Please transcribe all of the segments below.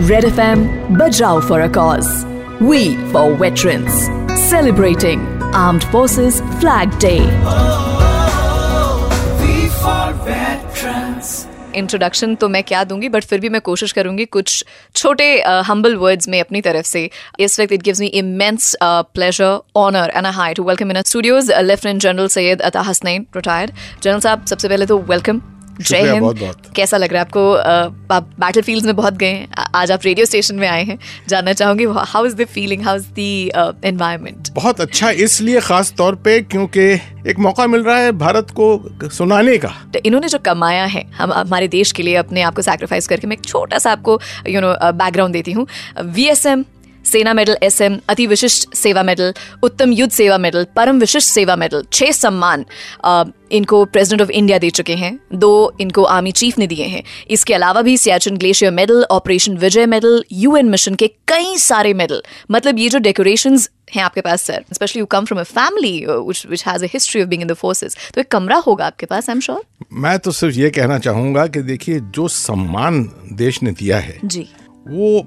Red FM Bajrao for a cause. We for veterans. Celebrating Armed Forces Flag Day. Introduction तो मैं क्या दूँगी but फिर भी मैं कोशिश करूँगी कुछ छोटे हम्बल uh, वर्ड्स में अपनी तरफ़ से इस वक्त it gives me immense pleasure honour and high to welcome in studios lieutenant general Syed Ata Hasnain retired general साहब सबसे पहले तो वेलकम जय हिंद। कैसा लग रहा है आपको? आप बैटल फ़ील्ड में बहुत गए हैं। आज आप रेडियो स्टेशन में आए हैं। जानना चाहूँगी how is the feeling how is the environment बहुत अच्छा इसलिए खास तौर पे क्योंकि एक मौका मिल रहा है भारत को सुनाने का। तो इन्होंने जो कमाया है हम हमारे देश के लिए अपने आप को सैक्रिफाइस करके मैं एक छोटा सा आपको यू नो बैकग्राउंड देती हूँ। वीएसएम सेना medal S M Ati Vishisht सेवा मेडल उत्तम युद्ध सेवा मेडल परम विशिष्ट सेवा मेडल छह सम्मान इनको प्रेसिडेंट ऑफ़ इंडिया दे चुके हैं। दो इनको आर्मी चीफ ने दिए हैं। इसके अलावा भी Siachen glacier medal operation Vijay medal UN mission के कई सारे मेडल मतलब ये जो डेकोरेशन हैं आपके पास sir specially you come from a family which has a history of being in the forces तो एक कमरा होगा आपके पास आई एम श्योर मैं तो सिर्फ़ ये कहना चाहूँगा कि देखिए जो सम्मान देश ने दिया है जी। वो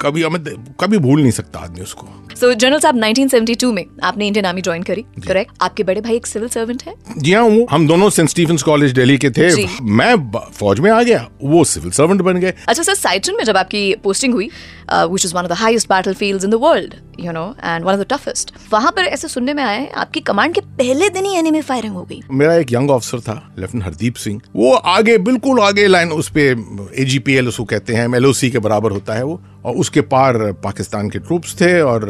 कभी हमें कभी भूल नहीं सकता आदमी उसको। सो जनरल साहब 1972 में आपने इंडियन आर्मी ज्वाइन करी करेक्ट आपके बड़े भाई एक सिविल सर्वेंट है? जी हाँ वो हम दोनों सेंट स्टीफेंस कॉलेज दिल्ली के थे। मैं फौज में आ गया वो सिविल सर्वेंट बन गए। अच्छा सर साइटन में जब आपकी पोस्टिंग हुई which is one of the highest battlefields in the world you know and one of the toughest वहाँ पर ऐसे सुनने में है आपकी कमांड के पहले दिन ही एनिमी फायरिंग हो गई। मेरा एक यंग ऑफिसर था लेफ्टिनेंट हरदीप सिंह। वो आगे बिल्कुल आगे लाइन उस पे एजीपीएल उसको कहते हैं एलओसी के बराबर होता है वो और उसके पार पाकिस्तान के ट्रूप्स थे और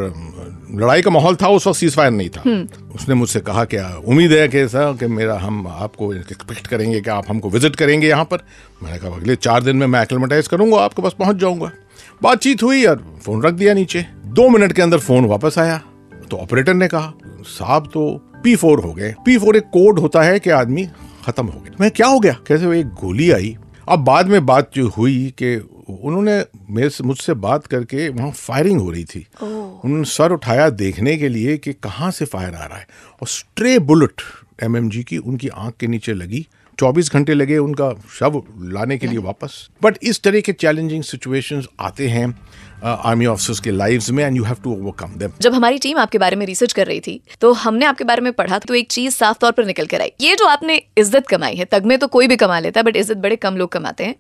लड़ाई का माहौल था उस वक्त सीज फायर नहीं था। उसने मुझसे कहा कि उम्मीद है कि सर कि मेरा हम आपको एक्सपेक्ट करेंगे कि आप हमको विज़िट करेंगे यहाँ पर? मैंने कहा अगले चार दिन में मैं एक्लेमेटाइज करूँगा आपके पास पहुँच जाऊँगा। बातचीत हुई और फ़ोन रख दिया नीचे। दो मिनट के अंदर फ़ोन वापस आया। तो ऑपरेटर ने कहा साहब तो पी फोर हो गए। पी फोर एक कोड होता है कि आदमी खत्म हो गया। मैं क्या हो गया? कैसे वो एक गोली आई? अब बाद में बात जो हुई कि उन्होंने मेरे मुझसे बात करके वहाँ फायरिंग हो रही थी। उन्होंने सर उठाया देखने के लिए कि कहाँ से फायर आ रहा है। और स्ट्रे बुलेट एमएमजी की उनकी आँख के नीचे लगी। 24 घंटे लगे उनका शव लाने के लिए वापस। बट इस तरह के चैलेंजिंग सिचुएशंस आते हैं आर्मी ऑफिसर्स के लाइव्स में and you have to overcome them जब हमारी टीम आपके बारे में रिसर्च कर रही थी तो हमने आपके बारे में पढ़ा तो एक चीज़ साफ़ तौर पर निकल कर आई। ये जो आपने इज़्ज़त कमाई है, तगमे तो कोई भी कमा लेता है बट इज़्ज़त बड़े कम लोग कमाते हैं,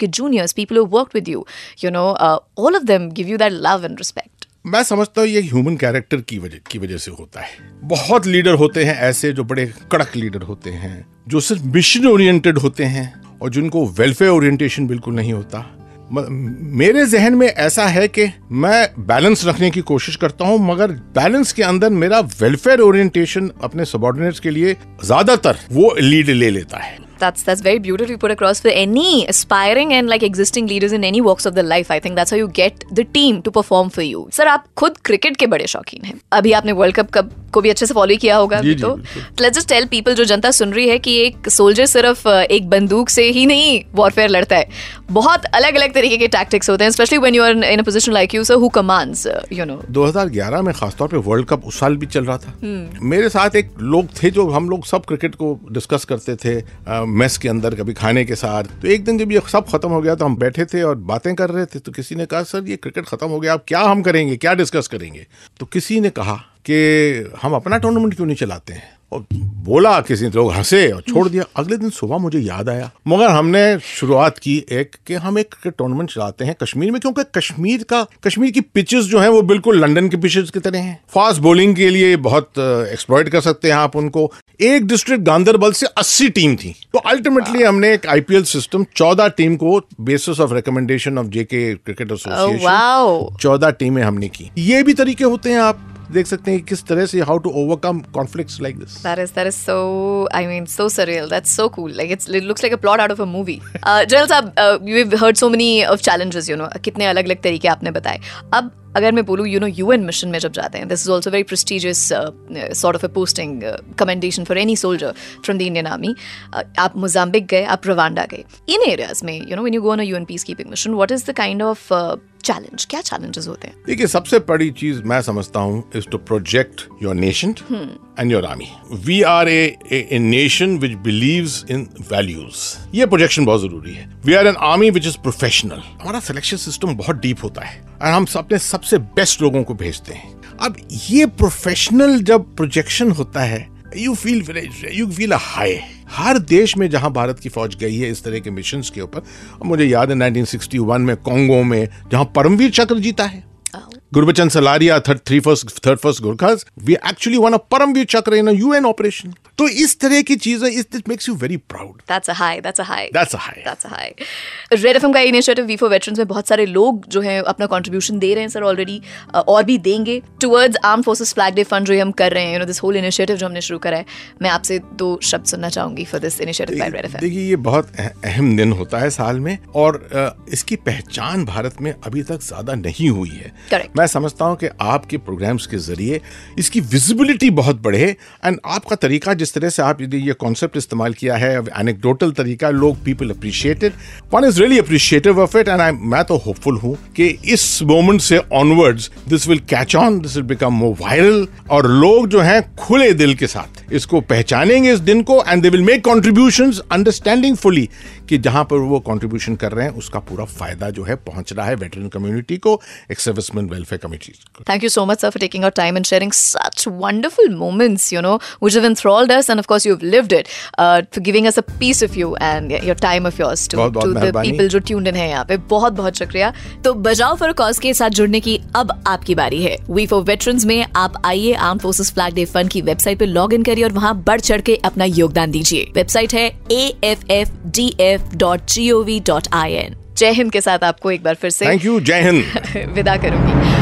कि juniors people work with you you know all of them give you that love and respect मैं समझता हूँ ये ह्यूमन कैरेक्टर की वजह की वजह से होता है। बहुत लीडर होते हैं ऐसे जो बड़े कड़क लीडर होते हैं, जो सिर्फ़ मिशन ओरिएंटेड होते हैं और जिनको वेलफेयर ओरिएंटेशन बिल्कुल नहीं होता। मेरे जहन में ऐसा है कि मैं बैलेंस रखने की कोशिश करता हूँ, मगर बैलेंस के अंदर मेरा वेलफेयर ओरिएंटेशन अपने सबॉर्डिनेट्स के लिए ज़्यादातर वो लीड ले लेता है। that's that's very beautifully put across for any aspiring and like existing leaders in any walks of the life i think that's how you get the team to perform for you sir आप खुद cricket के बड़े शौकीन हैं अभी आपने world cup cup को भी अच्छे से फॉलो किया होगा अभी तो। लेट्स जस्ट टेल पीपल जो जनता सुन रही है कि एक सोल्जर सिर्फ़ एक बंदूक से ही नहीं वॉरफेयर लड़ता है। बहुत अलग अलग तरीके के टैक्टिक्स होते हैं specially when you are in a position like you sir who commands you know 2011 में खासतौर पे वर्ल्ड कप उस साल भी चल रहा था। मेरे साथ एक लोग थे जो हम लोग सब क्रिकेट को डिस्कस करते थे मेस के अंदर कभी खाने के साथ। तो एक दिन जब ये सब खत्म हो गया तो हम बैठे थे और बातें कर रहे थे तो किसी ने कहा सर ये क्रिकेट खत्म हो गया अब क्या हम करेंगे क्या डिस्कस करेंगे? तो किसी ने कहा कि हम अपना टूर्नामेंट क्यों नहीं चलाते हैं? और बोला किसी लोग हंसे और छोड़ दिया। अगले दिन सुबह मुझे याद आया। मगर हमने शुरुआत की एक कि हम एक क्रिकेट टूर्नामेंट चलाते हैं कश्मीर में क्योंकि कश्मीर का कश्मीर की पिचेस जो हैं वो बिल्कुल लंदन की पिचेस की तरह हैं। फास्ट बॉलिंग के लिए बहुत एक्सप्लॉयट कर सकते हैं आप उनको। एक डिस्ट्रिक्ट गांधरबल से 80 टीम थी। तो अल्टीमेटली हमने एक आईपीएल सिस्टम 14 टीम को basis of recommendation of JK cricket association wow चौदह टीमें हमने की। ये भी तरीके होते हैं आप। देख सकते हैं किस तरह से how to overcome conflicts like this that is that is so I mean so surreal that's so cool like it's it looks like a plot out of a movie general साहब you have heard so many of challenges you know कितने अलग अलग तरीके आपने बताए. अब अगर मैं बोलूँ यू नो यूएन मिशन में जब जाते हैं this is also very prestigious sort of a posting commendation for any soldier from the Indian army आप मोजाम्बिक गए आप रवांडा गए. इन एरियाज़ में you know when you go on a UN peace keeping mission what is the kind of challenge क्या challenges होते हैं? देखिए सबसे बड़ी चीज़ मैं समझता हूँ is to project your nation and your army we are a nation which believes in values ये प्रोजेक्शन बहुत ज़रूरी है. We are an army which is professional हमारा सिलेक्शन सिस्टम बहुत डीप होता है. और हम अपने सबसे बेस्ट लोगों को भेजते हैं। अब ये प्रोफेशनल जब प्रोजेक्शन होता है you feel you feel high हर देश में जहाँ भारत की फौज गई है इस तरह के मिशन के ऊपर, मुझे याद है 1961 में कोंगो में, जहाँ परमवीर चक्र जीता है Gurbachan Salaria third three first third first Gurkhas we actually won a Paramvir Chakra in a UN operation तो इस तरह की चीज़ें इस this makes you very proud that's a high that's a high that's a high that's a high red FM का initiative we for veterans में बहुत सारे लोग जो हैं अपना कंट्रीब्यूशन दे रहे हैं सर ऑलरेडी और भी देंगे. Towards arm forces flag day fund जो हम कर रहे हैं. You know this whole initiative जो हमने शुरू करा है मैं आपसे दो शब्द सुनना चाहूँगी for this initiative by red FM देखिए ये बहुत अहम दिन होता है साल में और इसकी पहचान भारत में अभी तक ज़्यादा नहीं हुई है। Correct. मैं समझता हूँ कि आपके प्रोग्राम्स के ज़रिए इसकी विजिबिलिटी बहुत बढ़े एंड आपका तरीका जिस तरह से आप यदि ये कॉन्सेप्ट इस्तेमाल किया है एनेक्डोटल तरीका, लोग people appreciated one is really appreciative of it and I मैं तो होपफुल हूँ कि इस मोमेंट से onwards this will catch on this will become more viral और लोग जो हैं खुले दिल के साथ इसको पहचानेंगे इस दिन को and they will make contribution understanding fully कि जहाँ पर वो कॉन्ट्रीब्यूशन कर रहे हैं, उसका पूरा फ़ायदा जो है पहुँच रहा है वेटरन कम्युनिटी को एक serviceman welfare committee Thank you so much, sir, for taking our time and sharing such wonderful moments, you know, which have enthralled us. And of course, you've lived it, uh, for giving us a piece of you and your time of yours to, बहुत- बहुत to the मेहरबानी। people जो tuned in है यहाँ पे बहुत बहुत शुक्रिया तो बजाओ फॉर कॉज के साथ जुड़ने की अब आपकी बारी है वी फॉर वेटरन्स में आप आइए arm forces flag day fund की वेबसाइट पे लॉग इन करिए और वहाँ बढ़ चढ़ के अपना योगदान दीजिए वेबसाइट है A F F D F dot G O V dot I N जय हिंद के साथ आपको एक बार फिर से थैंक यू जय हिंद विदा करूँगी